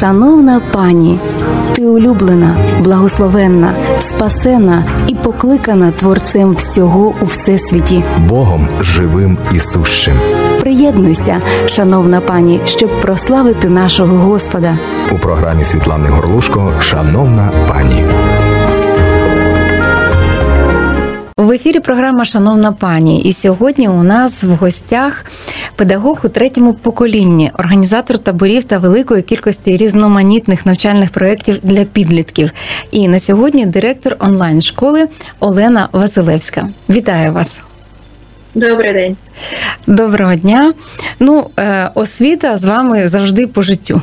Шановна пані, ти улюблена, благословенна, спасена і покликана Творцем всього у всесвіті. Богом живим і сущим. Приєднуйся, шановна пані, щоб прославити нашого Господа. У програмі Світлани Горлушко Шановна пані. В ефірі програма Шановна пані, і сьогодні у нас в гостях педагог у третьому поколінні, організатор таборів та великої кількості різноманітних навчальних проєктів для підлітків. І на сьогодні директор онлайн школи Олена Василевська. Вітаю вас! Добрий день. Доброго дня. Ну, е, освіта з вами завжди по життю.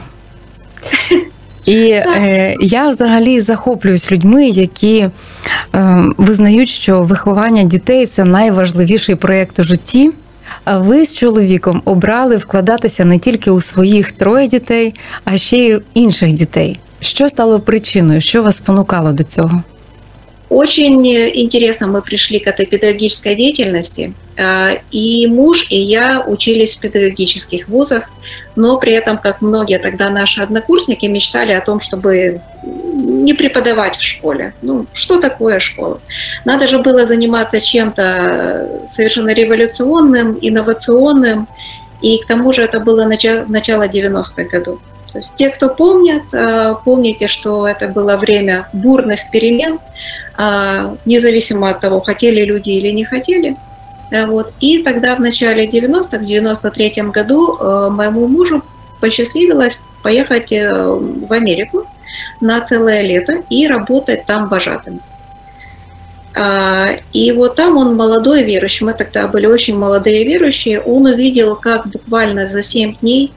І е, я взагалі захоплююсь людьми, які е, визнають, що виховання дітей це найважливіший проєкт у житті. А ви з чоловіком обрали вкладатися не тільки у своїх троє дітей, а ще й у інших дітей. Що стало причиною? Що вас спонукало до цього? Очень интересно мы пришли к этой педагогической деятельности. Э, И муж, и я учились в педагогических вузах, Но при этом, как многие тогда наши однокурсники, мечтали о том, чтобы не преподавать в школе. Ну, что такое школа? Надо же было заниматься чем-то совершенно революционным, инновационным, и к тому же это было начало, начало 90-х годов. То есть те, кто помнят, э, помните, что это было время бурных перемен, э, независимо от того, хотели люди или не хотели. Э, Вот. И тогда в начале 90-х, в 93 году, э, моему мужу посчастливилось поехать э, в Америку на целое лето и работать там вожатым. А, И вот там он молодой верующий, мы тогда были очень молодые верующие, он увидел, как буквально за 7 дней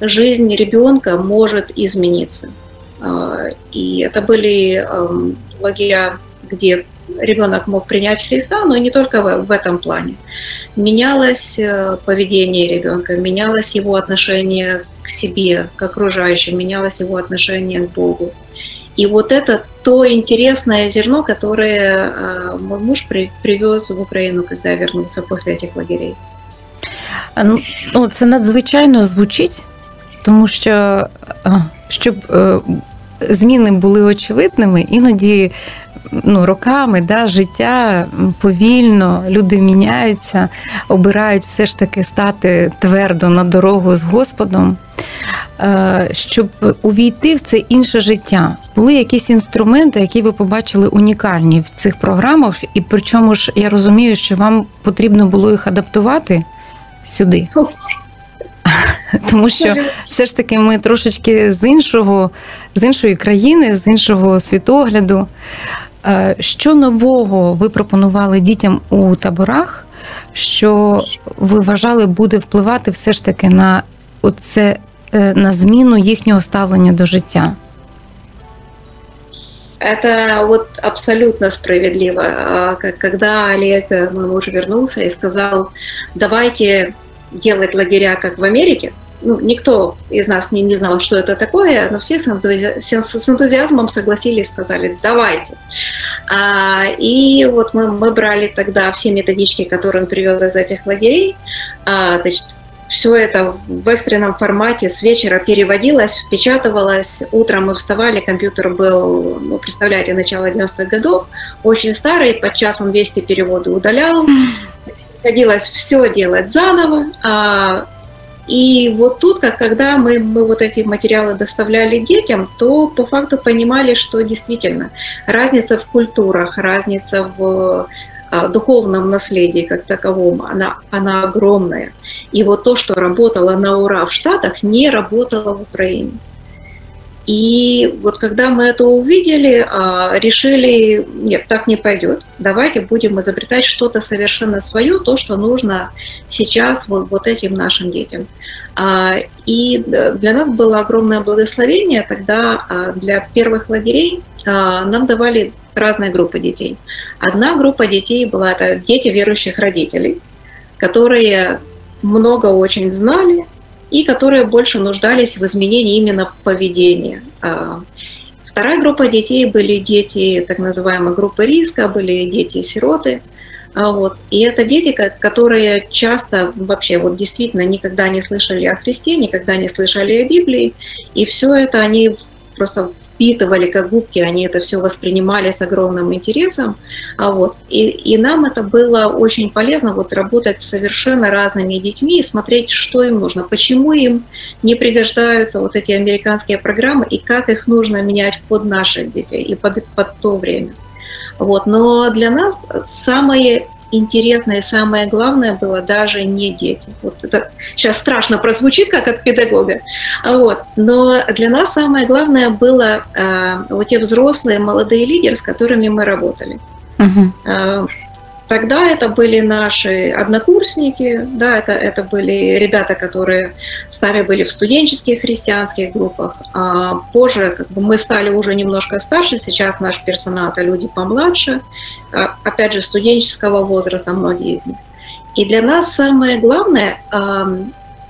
жизнь ребенка может измениться. А, И это были эм, лагеря, где ребенок мог принять Христа, но не только в в этом плане. Менялось э, поведение ребенка, менялось его отношение к себе, к окружающим, менялось его отношение к Богу. И вот это то интересное зерно, которое э, мой муж при- привез в Украину, когда вернулся после этих лагерей. А, Ну, ну, це надзвичайно звучить, тому що а, щоб е, зміни були очевидними, іноді ну, роками да, життя повільно, люди міняються, обирають все ж таки стати твердо на дорогу з Господом. Е, Щоб увійти в це інше життя, були якісь інструменти, які ви побачили унікальні в цих програмах, і причому ж я розумію, що вам потрібно було їх адаптувати сюди. Тому що все ж таки ми трошечки з іншого, з іншої країни, з іншого світогляду. Е, Що нового ви пропонували дітям у таборах, що ви вважали буде впливати все ж таки на оце, е, на зміну їхнього ставлення до життя? Это вот абсолютно справедливо. А, как- Когда Олег, э, мой муж, вернулся и сказал, давайте делать лагеря, как в Америке, ну, никто из нас не, не знал, что это такое, но все с, энтузи- с- с энтузиазмом согласились, сказали, давайте. А, и вот мы, мы брали тогда все методички, которые он привез из этих лагерей, а, значит, все это в экстренном формате с вечера переводилось, впечатывалось. Утром мы вставали, компьютер был, ну, представляете, начало 90-х годов, очень старый, подчас он вести переводы удалял. Приходилось все делать заново. А, и вот тут, как когда мы, мы вот эти материалы доставляли детям, то по факту понимали, что действительно разница в культурах, разница в а, духовном наследии как таковом, она, она огромная. И вот то, что работало на ура в Штатах, не работало в Украине. И вот когда мы это увидели, а, решили, нет, так не пойдет. Давайте будем изобретать что-то совершенно свое, то, что нужно сейчас вот, вот этим нашим детям. А, И э, для нас было огромное благословение. Тогда а, для первых лагерей нам давали разные группы детей. Одна группа детей была это дети верующих родителей, которые много очень знали и которые больше нуждались в изменении именно поведения. А, Вторая группа детей были дети так называемой группы риска, были дети-сироты, А Вот. И это дети, которые часто вообще вот действительно никогда не слышали о Христе, никогда не слышали о Библии, и все это они просто впитывали как губки, они это все воспринимали с огромным интересом. А вот. И, и нам это было очень полезно вот работать с совершенно разными детьми и смотреть, что им нужно, почему им не пригождаются вот эти американские программы и как их нужно менять под наших детей и под, под то время. Вот. Но для нас самое интересное, самое главное было даже не дети. Вот это сейчас страшно прозвучит, как от педагога. Вот. Но для нас самое главное было э, вот те взрослые, молодые лидеры, с которыми мы работали. Uh-huh. Тогда это были наши однокурсники, да, это, это были ребята, которые стали были в студенческих христианских группах. А позже как бы, мы стали уже немножко старше, сейчас наш персонал это люди помладше, а, опять же, студенческого возраста многие из них. И для нас самое главное,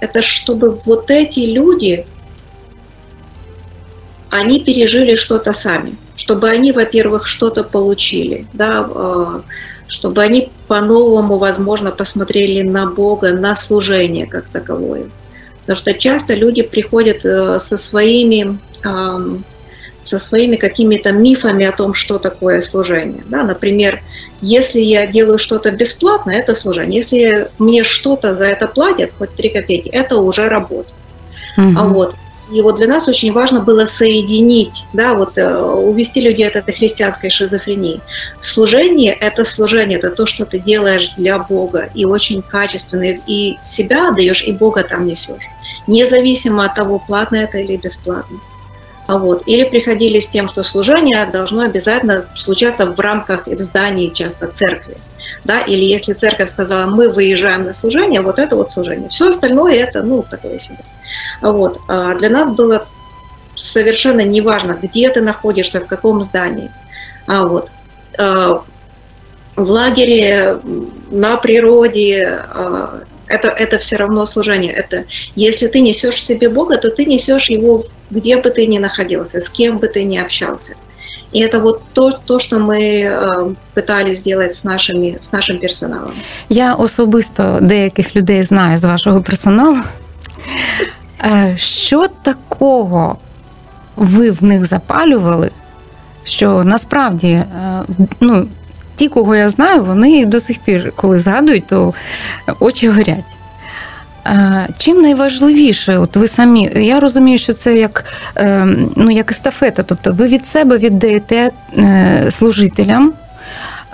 это чтобы вот эти люди, они пережили что-то сами, чтобы они, во-первых, что-то получили, да, а, чтобы они по-новому, возможно, посмотрели на Бога, на служение как таковое. Потому что часто люди приходят э, со своими, со своими какими-то мифами о том, что такое служение. Да, например, если я делаю что-то бесплатно, это служение. Если мне что-то за это платят, хоть 3 копейки, это уже работа. Угу. А вот и вот для нас очень важно было соединить, да, вот э, увести людей от этой христианской шизофрении. Служение – это служение, это то, что ты делаешь для Бога, и очень качественно, и себя отдаешь, и Бога там несешь, независимо от того, платно это или бесплатно. А вот. Или приходили с тем, что служение должно обязательно случаться в рамках и в здании часто церкви да, или если церковь сказала, мы выезжаем на служение, вот это вот служение. Все остальное это, ну, такое себе. Вот. А для нас было совершенно неважно, где ты находишься, в каком здании. А вот. А, в лагере, на природе, а, это, это все равно служение. Это, если ты несешь в себе Бога, то ты несешь его где бы ты ни находился, с кем бы ты ни общался. И это вот то, то що ми э, пытались сделать з нашими з нашим персоналом. Я особисто деяких людей знаю з вашого персоналу. Е, що такого ви в них запалювали? Що насправді е, ну, ті, кого я знаю, вони до сих пір, коли згадують, то очі горять. Чим найважливіше, от ви самі, я розумію, що це як ем, ну, як естафета, тобто ви від себе віддаєте е, служителям,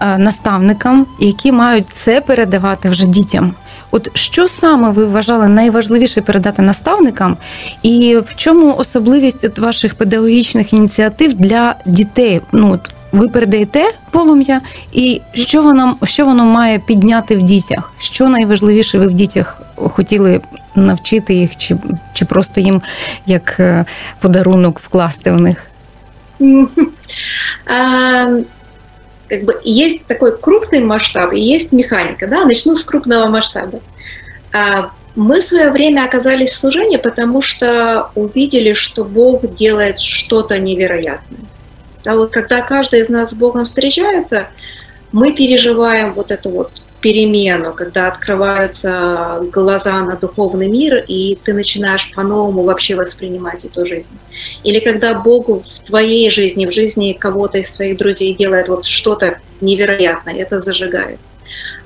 е, наставникам, які мають це передавати вже дітям. От що саме ви вважали найважливіше передати наставникам, і в чому особливість от ваших педагогічних ініціатив для дітей? Ну, от ви передаєте полум'я, і що воно що воно має підняти в дітях? Що найважливіше ви в дітях хотіли навчити їх, чи чи просто їм як е, подарунок вкласти в них? как бы есть такой крупный масштаб и есть механика. Да? Начну с крупного масштаба. Мы в свое время оказались в служении, потому что увидели, что Бог делает что-то невероятное. А вот когда каждый из нас с Богом встречается, мы переживаем вот эту вот перемену, когда открываются глаза на духовный мир, и ты начинаешь по-новому вообще воспринимать эту жизнь. Или когда Бог в твоей жизни, в жизни кого-то из своих друзей делает вот что-то невероятное, это зажигает.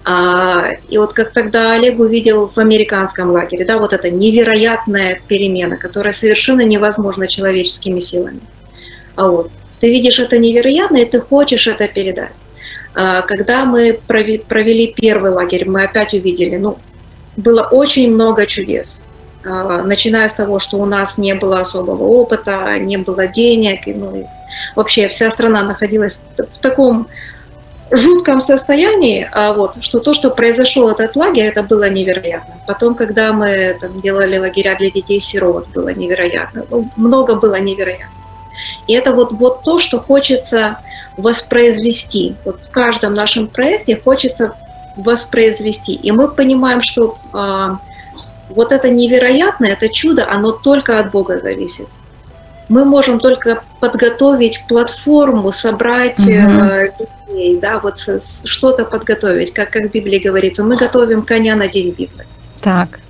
А, и вот как тогда Олег увидел в американском лагере, да, вот эта невероятная перемена, которая совершенно невозможна человеческими силами. А вот ты видишь это невероятно, и ты хочешь это передать. А, когда мы провели первый лагерь, мы опять увидели, ну, было очень много чудес. А, начиная с того, что у нас не было особого опыта, не было денег, и, ну, вообще вся страна находилась в таком жутком состоянии, а вот, что то, что произошел этот лагерь, это было невероятно. Потом, когда мы там, делали лагеря для детей-сирот, было невероятно. Ну, много было невероятно. И это вот, вот то, что хочется воспроизвести. Вот в каждом нашем проекте хочется воспроизвести. И мы понимаем, что э, вот это невероятное, это чудо, оно только от Бога зависит. мы можем только подготовить платформу, собрать э, людей, да, вот что-то подготовить, как, как в Библии говорится, мы готовим коня на день битвы. Так.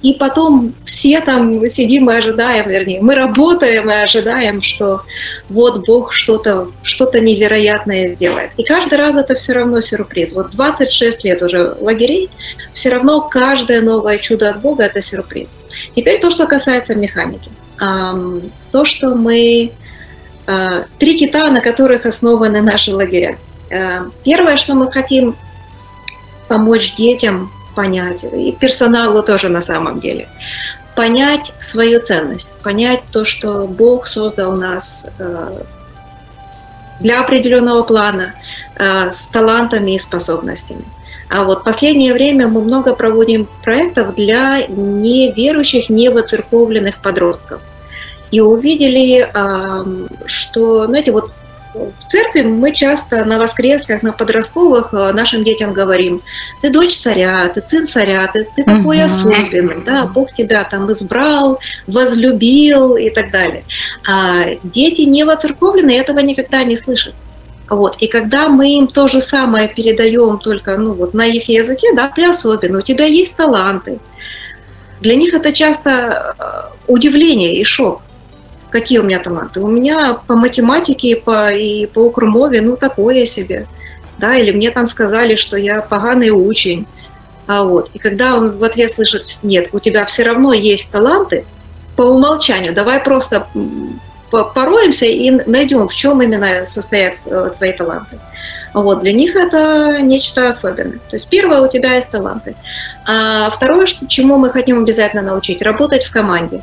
И потом все там сидим и ожидаем, вернее, мы работаем и ожидаем, что вот Бог что-то что невероятное сделает. И каждый раз это все равно сюрприз. Вот 26 лет уже лагерей, все равно каждое новое чудо от Бога – это сюрприз. Теперь то, что касается механики. То, что мы... а, Три кита, на которых основаны наши лагеря. А, Первое, что мы хотим помочь детям понять, и персоналу тоже на самом деле, понять свою ценность, понять то, что Бог создал нас э, для определенного плана, э, с талантами и способностями. А вот последнее время мы много проводим проектов для неверующих, невоцерковленных подростков. И увидели, ам, что, знаете, вот в церкви мы часто на воскресных, на подростковых э, нашим детям говорим, ты дочь царя, ты сын царя, ты, ты такой Мгм. особенный, да, Бог тебя там избрал, возлюбил и так далее. А дети не воцерковленные этого никогда не слышат. Вот. И когда мы им то же самое передаем только ну, вот, на их языке, да, ты особенный, у тебя есть таланты. Для них это часто э, удивление и шок. Какие у меня таланты? У меня по математике и по, и по укрумове, ну, такое себе. Да, или мне там сказали, что я поганый учень. А вот. И когда он в ответ слышит, нет, у тебя все равно есть таланты, по умолчанию, давай просто пороемся и найдем, в чем именно состоят э, твои таланты. Вот, для них это нечто особенное. То есть первое, у тебя есть таланты. А второе, чему мы хотим обязательно научить, работать в команде.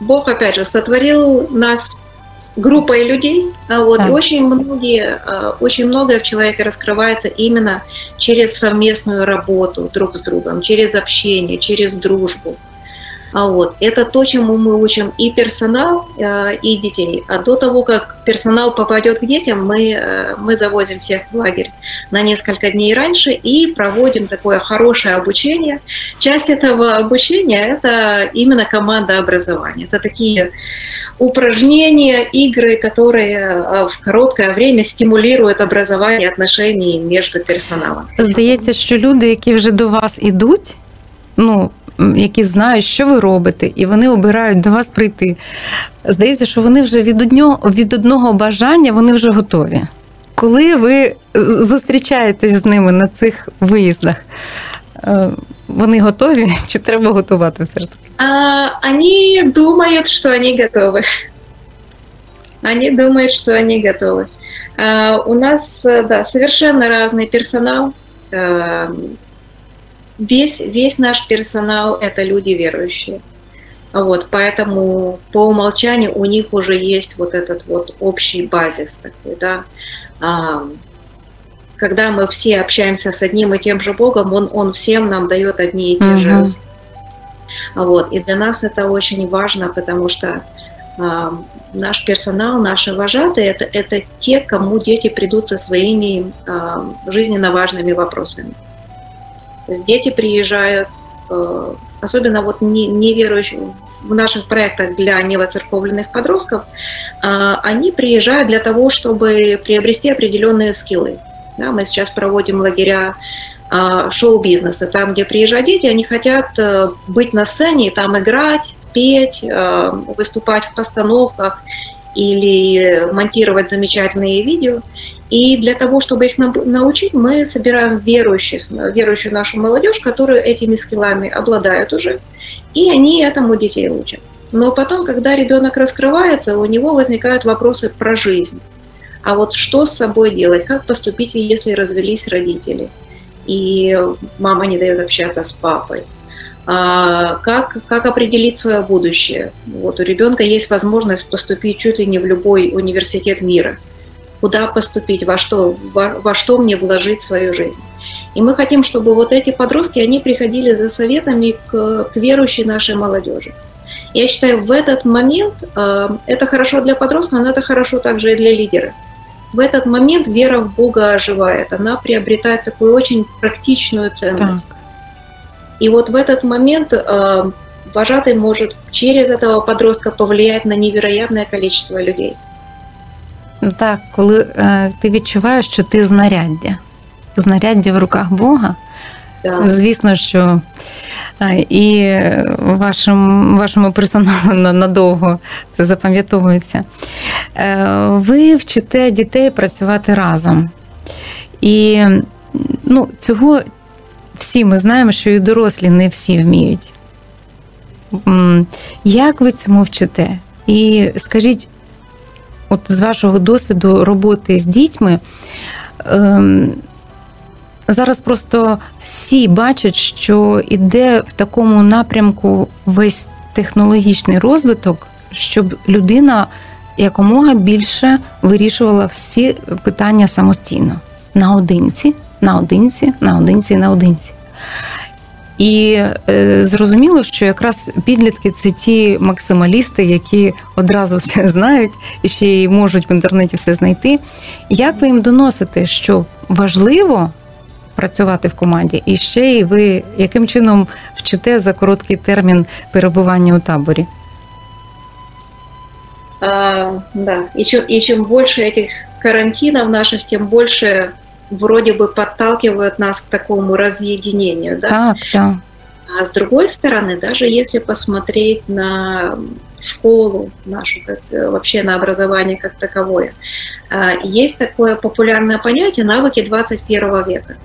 Бог, опять же, сотворил нас группой людей, а вот, Так. и очень многие, а, очень многое в человеке раскрывается именно через совместную работу друг с другом, через общение, через дружбу. А вот, это то, чему мы учим и персонал, э, и детей. А до того, как персонал попадет к детям, мы, э, мы завозим всех в лагерь на несколько дней раньше и проводим такое хорошее обучение. Часть этого обучения – это именно команда образования. Это такие упражнения, игры, которые э, в короткое время стимулируют образование отношений между персоналом. Здається, що люди, які вже до вас ідуть, ну, м, які знають, що ви робите, і вони обирають до вас прийти. Здається, що вони вже від одного, від одного бажання вони вже готові. Коли ви е, зустрічаєтесь з ними на цих виїздах, е, вони готові чи треба готувати все ж таки? А, они думают, что они готовы. Они думают, что они готовы. А, у нас, э, да, совершенно разный персонал. Эм, Весь, весь наш персонал – это люди верующие. Вот, поэтому по умолчанию у них уже есть вот этот вот общий базис такой, да. А, когда мы все общаемся с одним и тем же Богом, Он, он всем нам дает одни и те же Мгм. вот. И для нас это очень важно, потому что а, наш персонал, наши вожатые это, это те, кому дети придут со своими а, жизненно важными вопросами. То есть дети приезжают, э, особенно вот не, неверующие в наших проектах для невоцерковленных подростков, а, они приезжают для того, чтобы приобрести определенные скиллы. Да, мы сейчас проводим лагеря а, шоу-бизнеса, там, где приезжают дети, они хотят э, быть на сцене, там играть, петь, э, выступать в постановках или монтировать замечательные видео. И для того, чтобы их научить, мы собираем верующих, э, верующую нашу молодежь, которые этими скиллами обладают уже, и они этому детей учат. Но потом, когда ребенок раскрывается, у него возникают вопросы про жизнь. А вот что с собой делать, как поступить, если развелись родители, и мама не дает общаться с папой. А, как, как определить свое будущее? Вот у ребенка есть возможность поступить чуть ли не в любой университет мира. Куда поступить, во что, во, во что мне вложить свою жизнь? И мы хотим, чтобы вот эти подростки, они приходили за советами к, к верующей нашей молодежи. Я считаю, в этот момент э, это хорошо для подростков, но это хорошо также и для лидеров. В этот момент вера в Бога оживает, она приобретает такую очень практичную ценность. И вот в этот момент э, вожатый может через этого подростка повлиять на невероятное количество людей. Так, коли е, ти відчуваєш, що ти знаряддя, знаряддя в руках Бога, Да. звісно, що е, і вашим, вашому персоналу на- надовго це запам'ятовується. Е, Ви вчите дітей працювати разом. І ну, цього всі ми знаємо, що і дорослі не всі вміють. Як ви цьому вчите? І скажіть, от з вашого досвіду роботи з дітьми, ем, зараз просто всі бачать, що іде в такому напрямку весь технологічний розвиток, щоб людина якомога більше вирішувала всі питання самостійно, наодинці, наодинці, наодинці, наодинці. І е, зрозуміло, що якраз підлітки це ті максималісти, які одразу все знають і ще й можуть в інтернеті все знайти. Як ви їм доносите, що важливо працювати в команді, і ще й ви яким чином вчите за короткий термін перебування у таборі? А, да. И чем больше этих карантинов наших, тем больше вроде бы подталкивают нас к такому разъединению. Да? Так, так. А с другой стороны, даже если посмотреть на школу нашу, как, э, вообще на образование как таковое, а, есть такое популярное понятие навыки 21 века.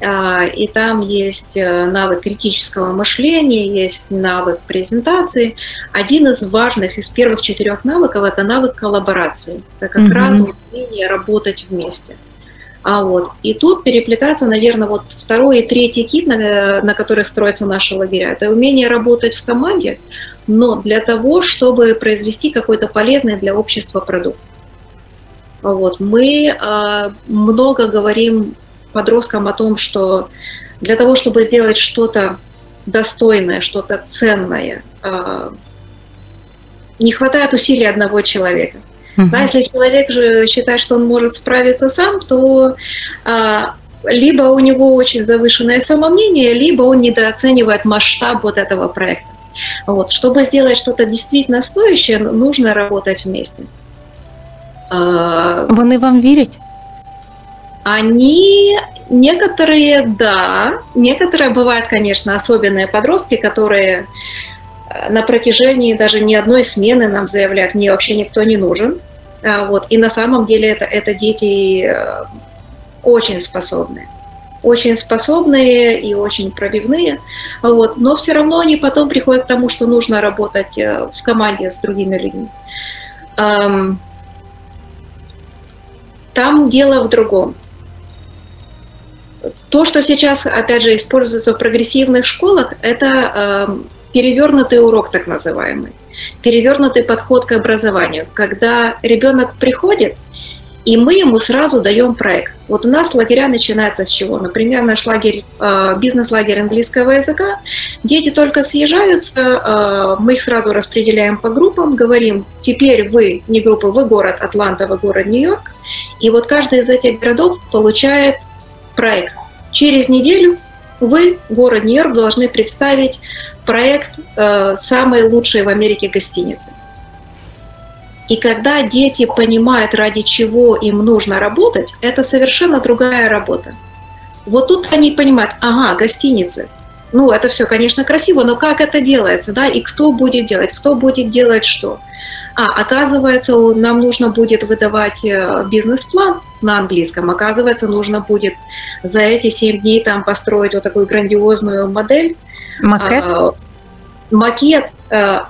А, И там есть э, навык критического мышления, есть навык презентации. Один из важных, из первых четырех навыков, это навык коллаборации. Это как Мгм. раз умение работать вместе. А вот. И тут переплетается, наверное, вот второй и третий кит, на, на которых строятся наши лагеря. Это умение работать в команде, но для того, чтобы произвести какой-то полезный для общества продукт. Вот. Мы а, много говорим подросткам о том, что для того, чтобы сделать что-то достойное, что-то ценное, а, не хватает усилий одного человека. Мгм. Да, если человек же считает, что он может справиться сам, то а, либо у него очень завышенное самомнение, либо он недооценивает масштаб вот этого проекта. Вот. Чтобы сделать что-то действительно стоящее, нужно работать вместе. А, Вони вам вірять? Они некоторые, да, некоторые бывают, конечно, особенные подростки, которые э, на протяжении даже не одной смены нам заявляют, мне вообще никто не нужен. А, Вот. И на самом деле это, это дети э, очень способные. Очень способные и очень пробивные. Вот. Но все равно они потом приходят к тому, что нужно работать э, в команде с другими людьми. Ам, Там дело в другом. То, что сейчас, опять же, используется в прогрессивных школах, это э, перевернутый урок, так называемый, перевернутый подход к образованию, когда ребенок приходит, и мы ему сразу даем проект. Вот у нас лагеря начинаются с чего? Например, наш лагерь, э, бизнес-лагерь английского языка. Дети только съезжаются, э, мы их сразу распределяем по группам, говорим, теперь вы не группа, вы город Атланта, вы город Нью-Йорк. И вот каждый из этих городов получает проект. Через неделю вы, город Нью-Йорк, должны представить проект э, самой лучшей в Америке гостиницы. И когда дети понимают, ради чего им нужно работать, это совершенно другая работа. Вот тут они понимают, ага, гостиницы. Ну, это все, конечно, красиво, но как это делается, да, и кто будет делать, кто будет делать что. А, оказывается, нам нужно будет выдавать э, бизнес-план на английском. Оказывается, нужно будет за эти 7 дней там построить вот такую грандиозную модель, Макет? а, макет. э,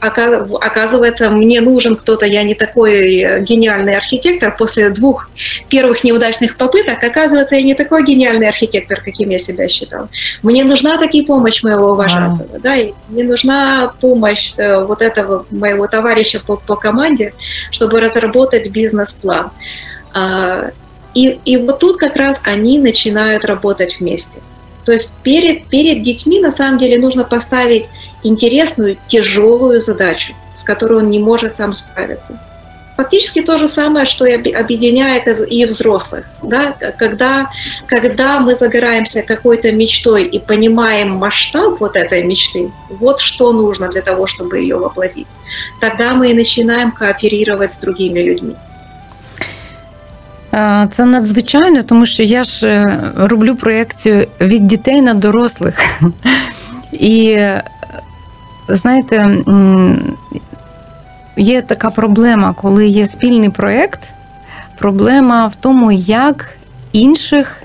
ока- Оказывается, мне нужен кто-то, я не такой э, гениальный архитектор. После двух первых неудачных попыток, оказывается, я не такой гениальный архитектор, каким я себя считал. Мне нужна таки помощь моего вожатого, да, и мне нужна помощь э, вот этого моего товарища по, по команде, чтобы разработать бизнес-план. А, И, и вот тут как раз они начинают работать вместе. То есть перед, перед детьми на самом деле нужно поставить интересную, тяжелую задачу, с которой он не может сам справиться. фактически то же самое, что и объединяет и взрослых. Да? Когда, когда мы загораемся какой-то мечтой и понимаем масштаб вот этой мечты, вот что нужно для того, чтобы ее воплотить, тогда мы и начинаем кооперировать с другими людьми. Це надзвичайно, тому що я ж роблю проєкцію від дітей на дорослих. І знаєте, є така проблема, коли є спільний проєкт. Проблема в тому, як інших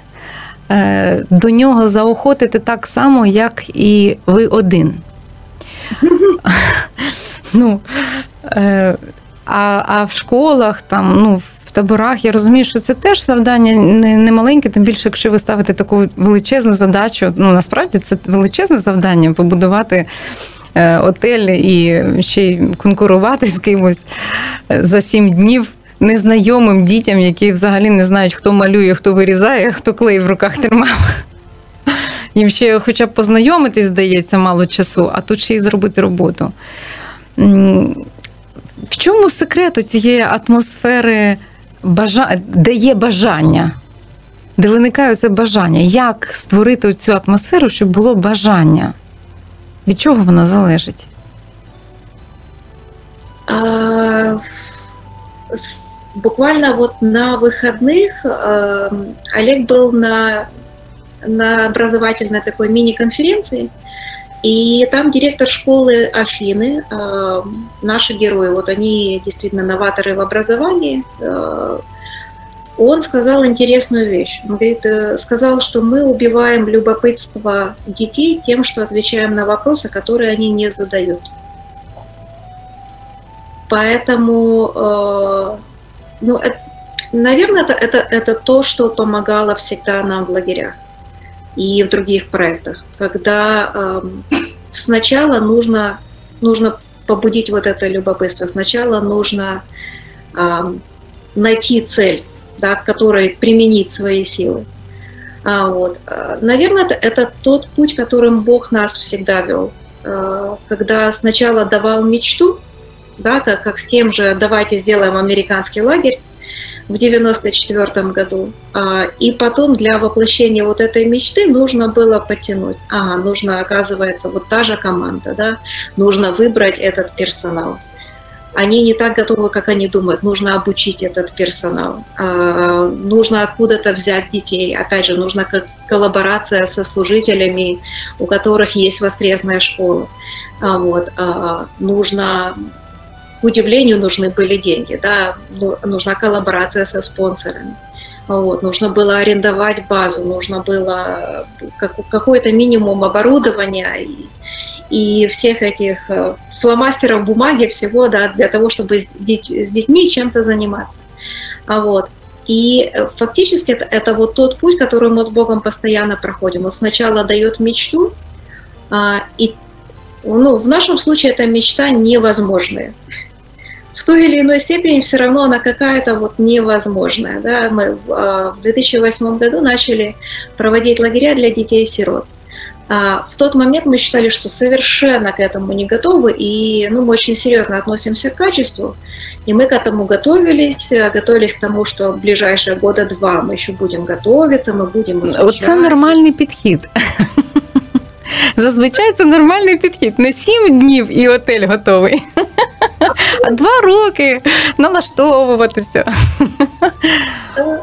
до нього заохотити так само, як і ви один. Ну, а в школах, там, ну, таборах я розумію, що це теж завдання не, маленьке, тим більше, якщо ви ставите таку величезну задачу. Ну насправді це величезне завдання побудувати отель і ще й конкурувати з кимось за сім днів. Незнайомим дітям, які взагалі не знають, хто малює, хто вирізає, хто клей в руках тримав. Їм ще хоча б познайомитись, здається, мало часу, а тут ще й зробити роботу. В чому секрет цієї атмосфери, бажа... де є бажання, де виникає це бажання? Як створити цю атмосферу, щоб було бажання? Від чого вона залежить? А, буквально вот на выходных э, Олег был на, на образовательной такой мини-конференции, И там директор школы Афины, э, наши герои, вот они действительно новаторы в образовании, э, он сказал интересную вещь. Он говорит, э, сказал, что мы убиваем любопытство детей тем, что отвечаем на вопросы, которые они не задают. Поэтому, ну, это, наверное, это, это, это то, что помогало всегда нам в лагерях и в других проектах, когда э, сначала нужно, нужно побудить вот это любопытство, сначала нужно э, найти цель, да, к которой применить свои силы. А, вот. Наверное, это, это тот путь, которым Бог нас всегда вел. Когда сначала давал мечту, да, как, как с тем же «давайте сделаем американский лагерь», в 94 году. И потом для воплощения вот этой мечты нужно было подтянуть. Ага, нужно, оказывается, вот та же команда, да, нужно выбрать этот персонал. Они не так готовы, как они думают. Нужно обучить этот персонал. Нужно откуда-то взять детей. Опять же, нужна коллаборация со служителями, у которых есть воскресная школа. Вот. Нужно удивлению, нужны были деньги, да, ну, нужна коллаборация со спонсорами. Вот, нужно было арендовать базу, нужно было какой-то минимум оборудования и, и всех этих э, фломастеров бумаги, всего, да, для того, чтобы с детьми чем-то заниматься. А вот. И э, фактически это, это вот тот путь, который мы с Богом постоянно проходим. Он сначала дает мечту, а, и ну, в нашем случае эта мечта невозможная в той или иной степени все равно она какая-то вот невозможная. Да? Мы в 2008 а, году начали проводить лагеря для детей-сирот. А в тот момент мы считали, что совершенно к этому не готовы, и ну, мы очень серьезно относимся к качеству, и мы к этому готовились, готовились к тому, что в ближайшие года два мы еще будем готовиться, мы будем изучать. Це нормальний підхід. Зазвичай це нормальний підхід. Не сім днів і отель готовий. А два роки налаштовуватися.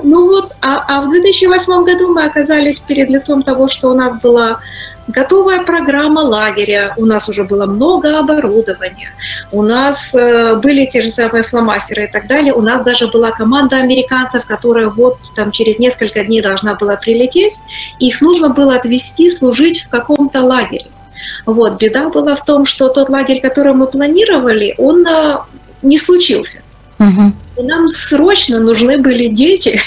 Ну вот, а, а в 2008 году мы оказались перед лицом того, что у нас была готовая программа лагеря, у нас уже было много оборудования, у нас э, были те же самые фломастеры и так далее, у нас даже была команда американцев, которая вот там через несколько дней должна была прилететь, их нужно было отвезти служить в каком-то лагере. Вот. Беда была в том, что тот лагерь, который мы планировали, он а, не случился. Угу. И нам срочно нужны были дети.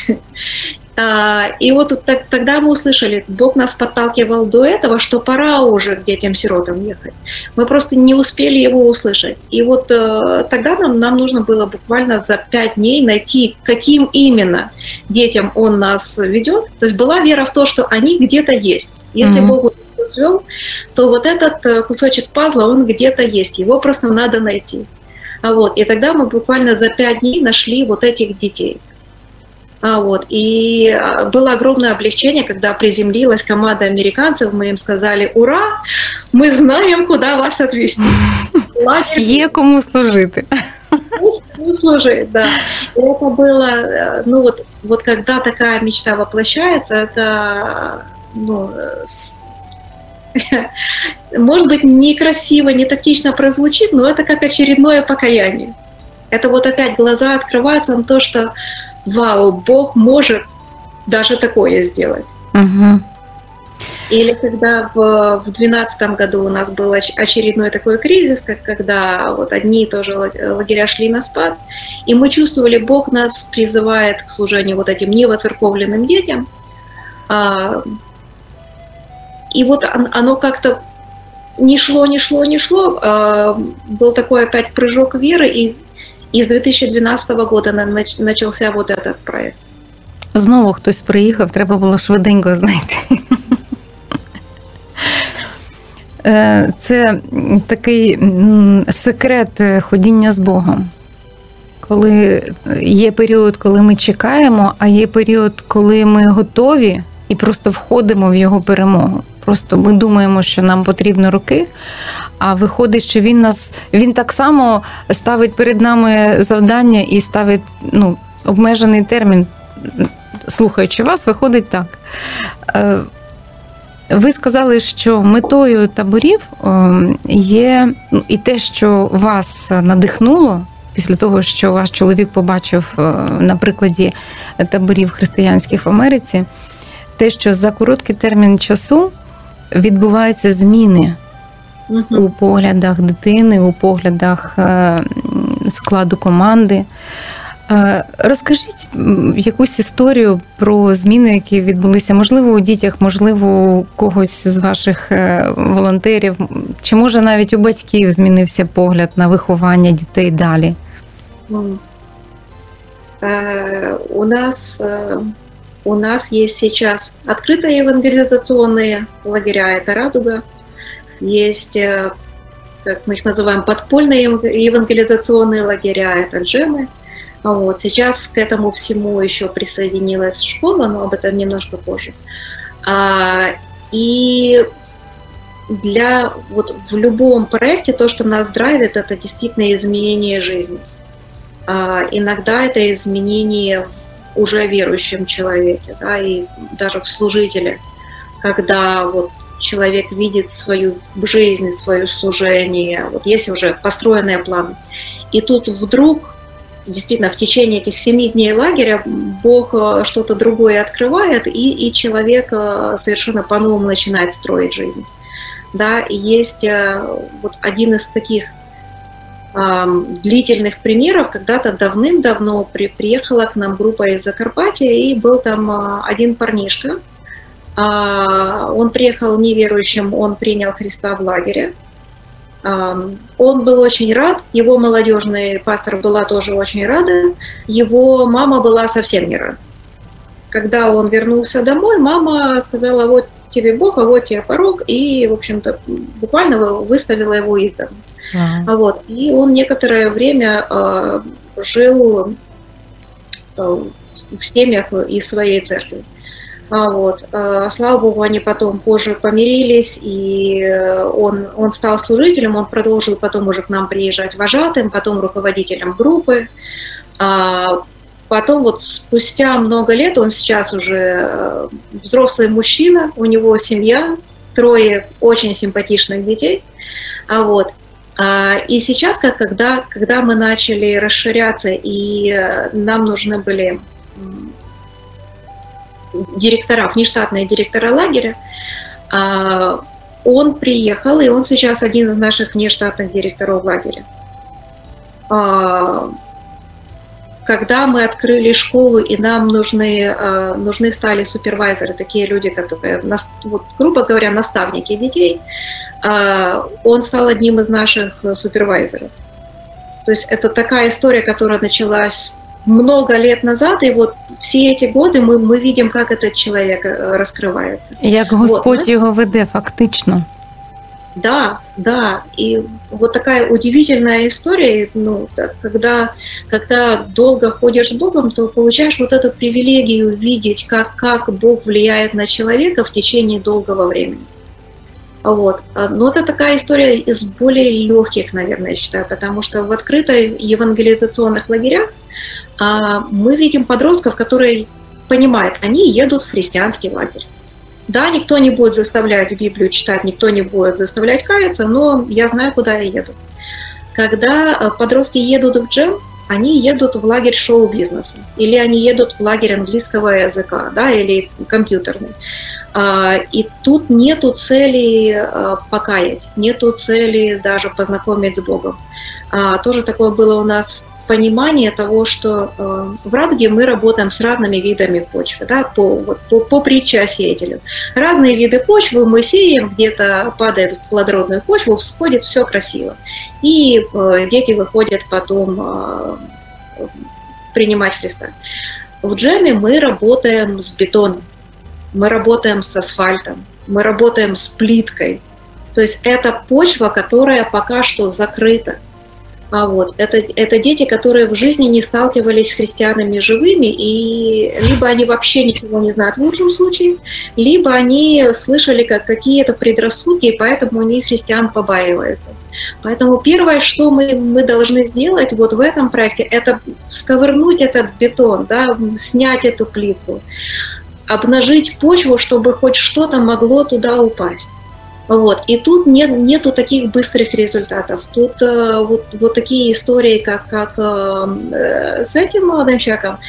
А, и вот тогда мы услышали, Бог нас подталкивал до этого, что пора уже к детям-сиротам ехать. Мы просто не успели его услышать. И вот э, тогда нам, нам нужно было буквально за пять дней найти, каким именно детям он нас ведет. То есть была вера в то, что они где-то есть. Если mm-hmm. Бог свел, то вот этот э, кусочек пазла, он где-то есть, его просто надо найти. А вот, и тогда мы буквально за пять дней нашли вот этих детей. А вот, и а, было огромное облегчение, когда приземлилась команда американцев, мы им сказали, ура, мы знаем, куда вас отвезти. Є кому служити. кому служить, да. И это было, э, ну вот, вот когда такая мечта воплощается, это, ну, с- может быть, некрасиво, не тактично прозвучит, но это как очередное покаяние. Это вот опять глаза открываются на то, что вау, Бог может даже такое сделать. Угу. Или когда в 2012 году у нас был оч- очередной такой кризис, как когда вот одни тоже ла- лагеря шли на спад, и мы чувствовали, Бог нас призывает к служению вот этим невоцерковленным детям. А, И вот он- оно как-то не шло, не шло, не шло. А, Был такой опять прыжок веры, и и с 2012 года начался вот этот проект. Знову хтось приїхав, треба було швиденько знайти. Е, Це такий секрет е, ходіння з Богом. Коли є період, коли ми чекаємо, а є період, коли ми готові і просто входимо в його перемогу. Просто ми думаємо, що нам потрібно роки, а виходить, що він нас він так само ставить перед нами завдання і ставить ну, обмежений термін. Слухаючи вас, виходить так. Е, Ви сказали, що метою таборів ем, є ну, і те, що вас надихнуло після того, що ваш чоловік побачив е, на прикладі таборів християнських в Америці, те, що за короткий термін часу відбуваються зміни Мгм. у поглядах дитини, у поглядах е, складу команди. Е, Розкажіть якусь історію про зміни, які відбулися, можливо, у дітях, можливо, у когось з ваших е, волонтерів, чи може навіть у батьків змінився погляд на виховання дітей далі. Э, У нас у нас есть сейчас открытые евангелизационные лагеря, это «Радуга». Есть, э, как мы их называем, подпольные ев- евангелизационные лагеря, это «Джемы». Вот. Сейчас к этому всему еще присоединилась школа, но об этом немножко позже. А, И для вот в любом проекте то, что нас драйвит, это действительно изменение жизни. А, иногда это изменение уже верующем человеке, да, и даже в служителе, когда вот человек видит свою жизнь, свое служение, вот есть уже построенные планы. И тут вдруг, действительно, в течение этих семи дней лагеря Бог э, что-то другое открывает, и, и человек э, совершенно по-новому начинает строить жизнь. Да, и есть э, вот один из таких длительных примеров. Когда-то давным-давно при- приехала к нам группа из Закарпатья, и был там а, один парнишка. А, Он приехал неверующим, он принял Христа в лагере. Он был очень рад, его молодежный пастор была тоже очень рада, его мама была совсем не рада. Когда он вернулся домой, мама сказала, вот тебе Бог, а вот тебе порог, и, в общем-то, буквально выставила его из дома. А Вот. И он некоторое время э, жил э, в семьях из своей церкви. А Вот. Э, Слава Богу, они потом позже помирились, и он, он стал служителем, он продолжил потом уже к нам приезжать вожатым, потом руководителем группы. А Потом вот спустя много лет, он сейчас уже э, взрослый мужчина, у него семья, трое очень симпатичных детей. А вот. А, И сейчас, когда, когда мы начали расширяться, и э, нам нужны были директора, внештатные директора лагеря, а, он приехал, и он сейчас один из наших внештатных директоров лагеря. А, Когда мы открыли школу, и нам нужны, э, нужны стали супервайзеры, такие люди, которые, вот, грубо говоря, наставники детей, он стал одним из наших э, супервайзеров. То есть это такая история, которая началась много лет назад, и вот все эти годы мы, мы видим, как этот человек э, раскрывается. Як Господь Вот. його веде, фактично. Да, да. И вот такая удивительная история, ну, когда, когда долго ходишь с Богом, то получаешь вот эту привилегию видеть, как, как Бог влияет на человека в течение долгого времени. Вот. Но это такая история из более легких, наверное, я считаю, потому что в открытой евангелизационных лагерях а, мы видим подростков, которые понимают, они едут в христианский лагерь. Да, никто не будет заставлять Библию читать, никто не будет заставлять каяться, но я знаю, куда я еду. Когда э, подростки едут в джем, они едут в лагерь шоу-бизнеса, или они едут в лагерь английского языка, да, или компьютерный. А, и тут нету цели э, покаять, нету цели даже познакомить с Богом. А, тоже такое было у нас понимание того, что в Радуге мы работаем с разными видами почвы, да, по, вот, по, по притче Разные виды почвы мы сеем, где-то падает в плодородную почву, всходит, все красиво. И дети выходят потом принимать Христа. В джеме мы работаем с бетоном, мы работаем с асфальтом, мы работаем с плиткой. То есть это почва, которая пока что закрыта. А вот это, это дети, которые в жизни не сталкивались с христианами живыми, и либо они вообще ничего не знают в лучшем случае, либо они слышали как какие-то предрассудки, и поэтому они христиан побаиваются. Поэтому первое, что мы, мы должны сделать вот в этом проекте, это сковырнуть этот бетон, да, снять эту плитку, обнажить почву, чтобы хоть что-то могло туда упасть. Вот. И тут нет, нету таких быстрых результатов. Тут э, вот, вот такие истории, как, как э, с этим молодым человеком,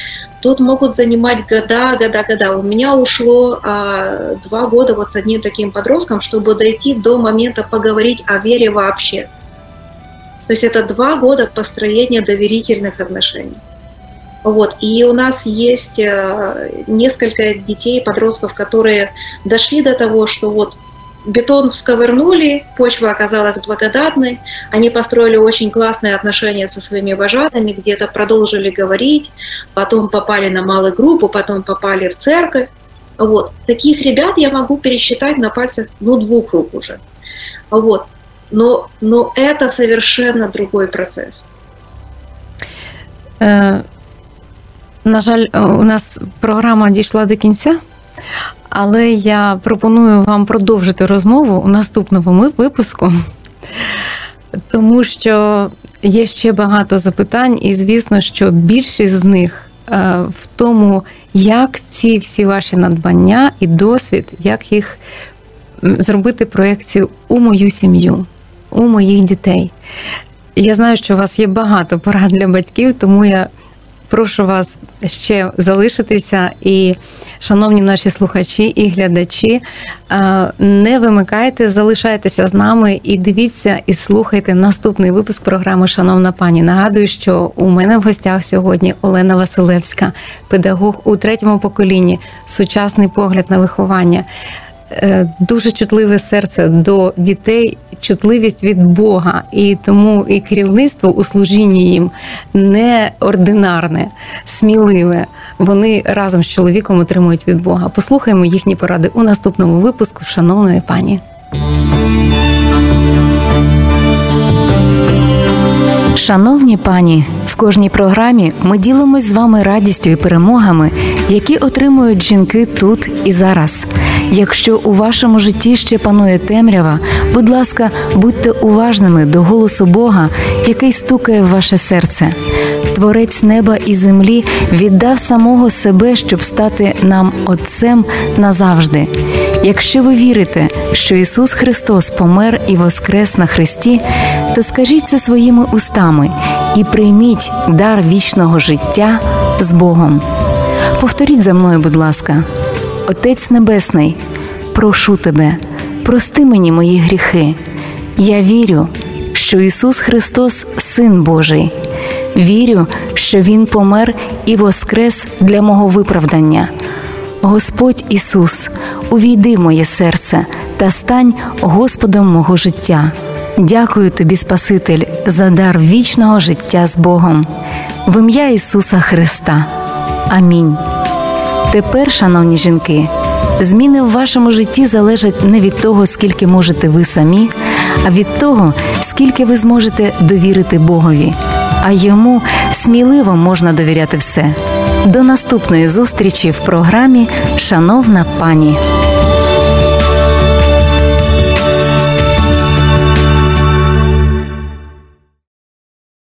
тут могут занимать года, года, года. У меня ушло э, два года вот с одним таким подростком, чтобы дойти до момента поговорить о вере вообще. То есть это два года построения доверительных отношений. Вот. И у нас есть э, несколько детей, подростков, которые дошли до того, что вот бетон всковырнули, почва оказалась благодатной, они построили очень классные отношения со своими вожатыми, где-то продолжили говорить, потом попали на малую группу, потом попали в церковь. Вот. Таких ребят я могу пересчитать на пальцах, ну, двух рук уже. Вот. Но, но это совершенно другой процесс. Е, на жаль, у нас програма дійшла до кінця. Але я пропоную вам продовжити розмову у наступному випуску, тому що є ще багато запитань, і звісно, що більшість з них е, в тому, як ці всі ваші надбання і досвід, як їх зробити проєкцію у мою сім'ю, у моїх дітей. Я знаю, що у вас є багато порад для батьків, тому я Прошу вас ще залишитися, і, шановні наші слухачі і глядачі, не вимикайте, залишайтеся з нами і дивіться і слухайте наступний випуск програми Шановна пані. Нагадую, що у мене в гостях сьогодні Олена Василевська, педагог у третьому поколінні, сучасний погляд на виховання. Е, дуже чутливе серце до дітей, чутливість від Бога, і тому і керівництво у служінні їм неординарне, сміливе. Вони разом з чоловіком отримують від Бога. Послухаємо їхні поради у наступному випуску, шановної пані. Шановні пані, в кожній програмі ми ділимось з вами радістю і перемогами, які отримують жінки тут і зараз. Якщо у вашому житті ще панує темрява, будь ласка, будьте уважними до голосу Бога, який стукає в ваше серце. Творець неба і землі віддав самого себе, щоб стати нам Отцем назавжди. Якщо ви вірите, що Ісус Христос помер і воскрес на Христі, то скажіть це своїми устами і прийміть дар вічного життя з Богом. Повторіть за мною, будь ласка, Отець Небесний, прошу тебе, прости мені мої гріхи. Я вірю, що Ісус Христос, Син Божий. Вірю, що Він помер і воскрес для мого виправдання. Господь Ісус, увійди в моє серце та стань Господом мого життя. Дякую тобі, Спаситель, за дар вічного життя з Богом, в ім'я Ісуса Христа. Амінь. Тепер, шановні жінки, зміни в вашому житті залежать не від того, скільки можете ви самі, а від того, скільки ви зможете довірити Богові. А йому сміливо можна довіряти все. До наступної зустрічі в програмі Шановна пані.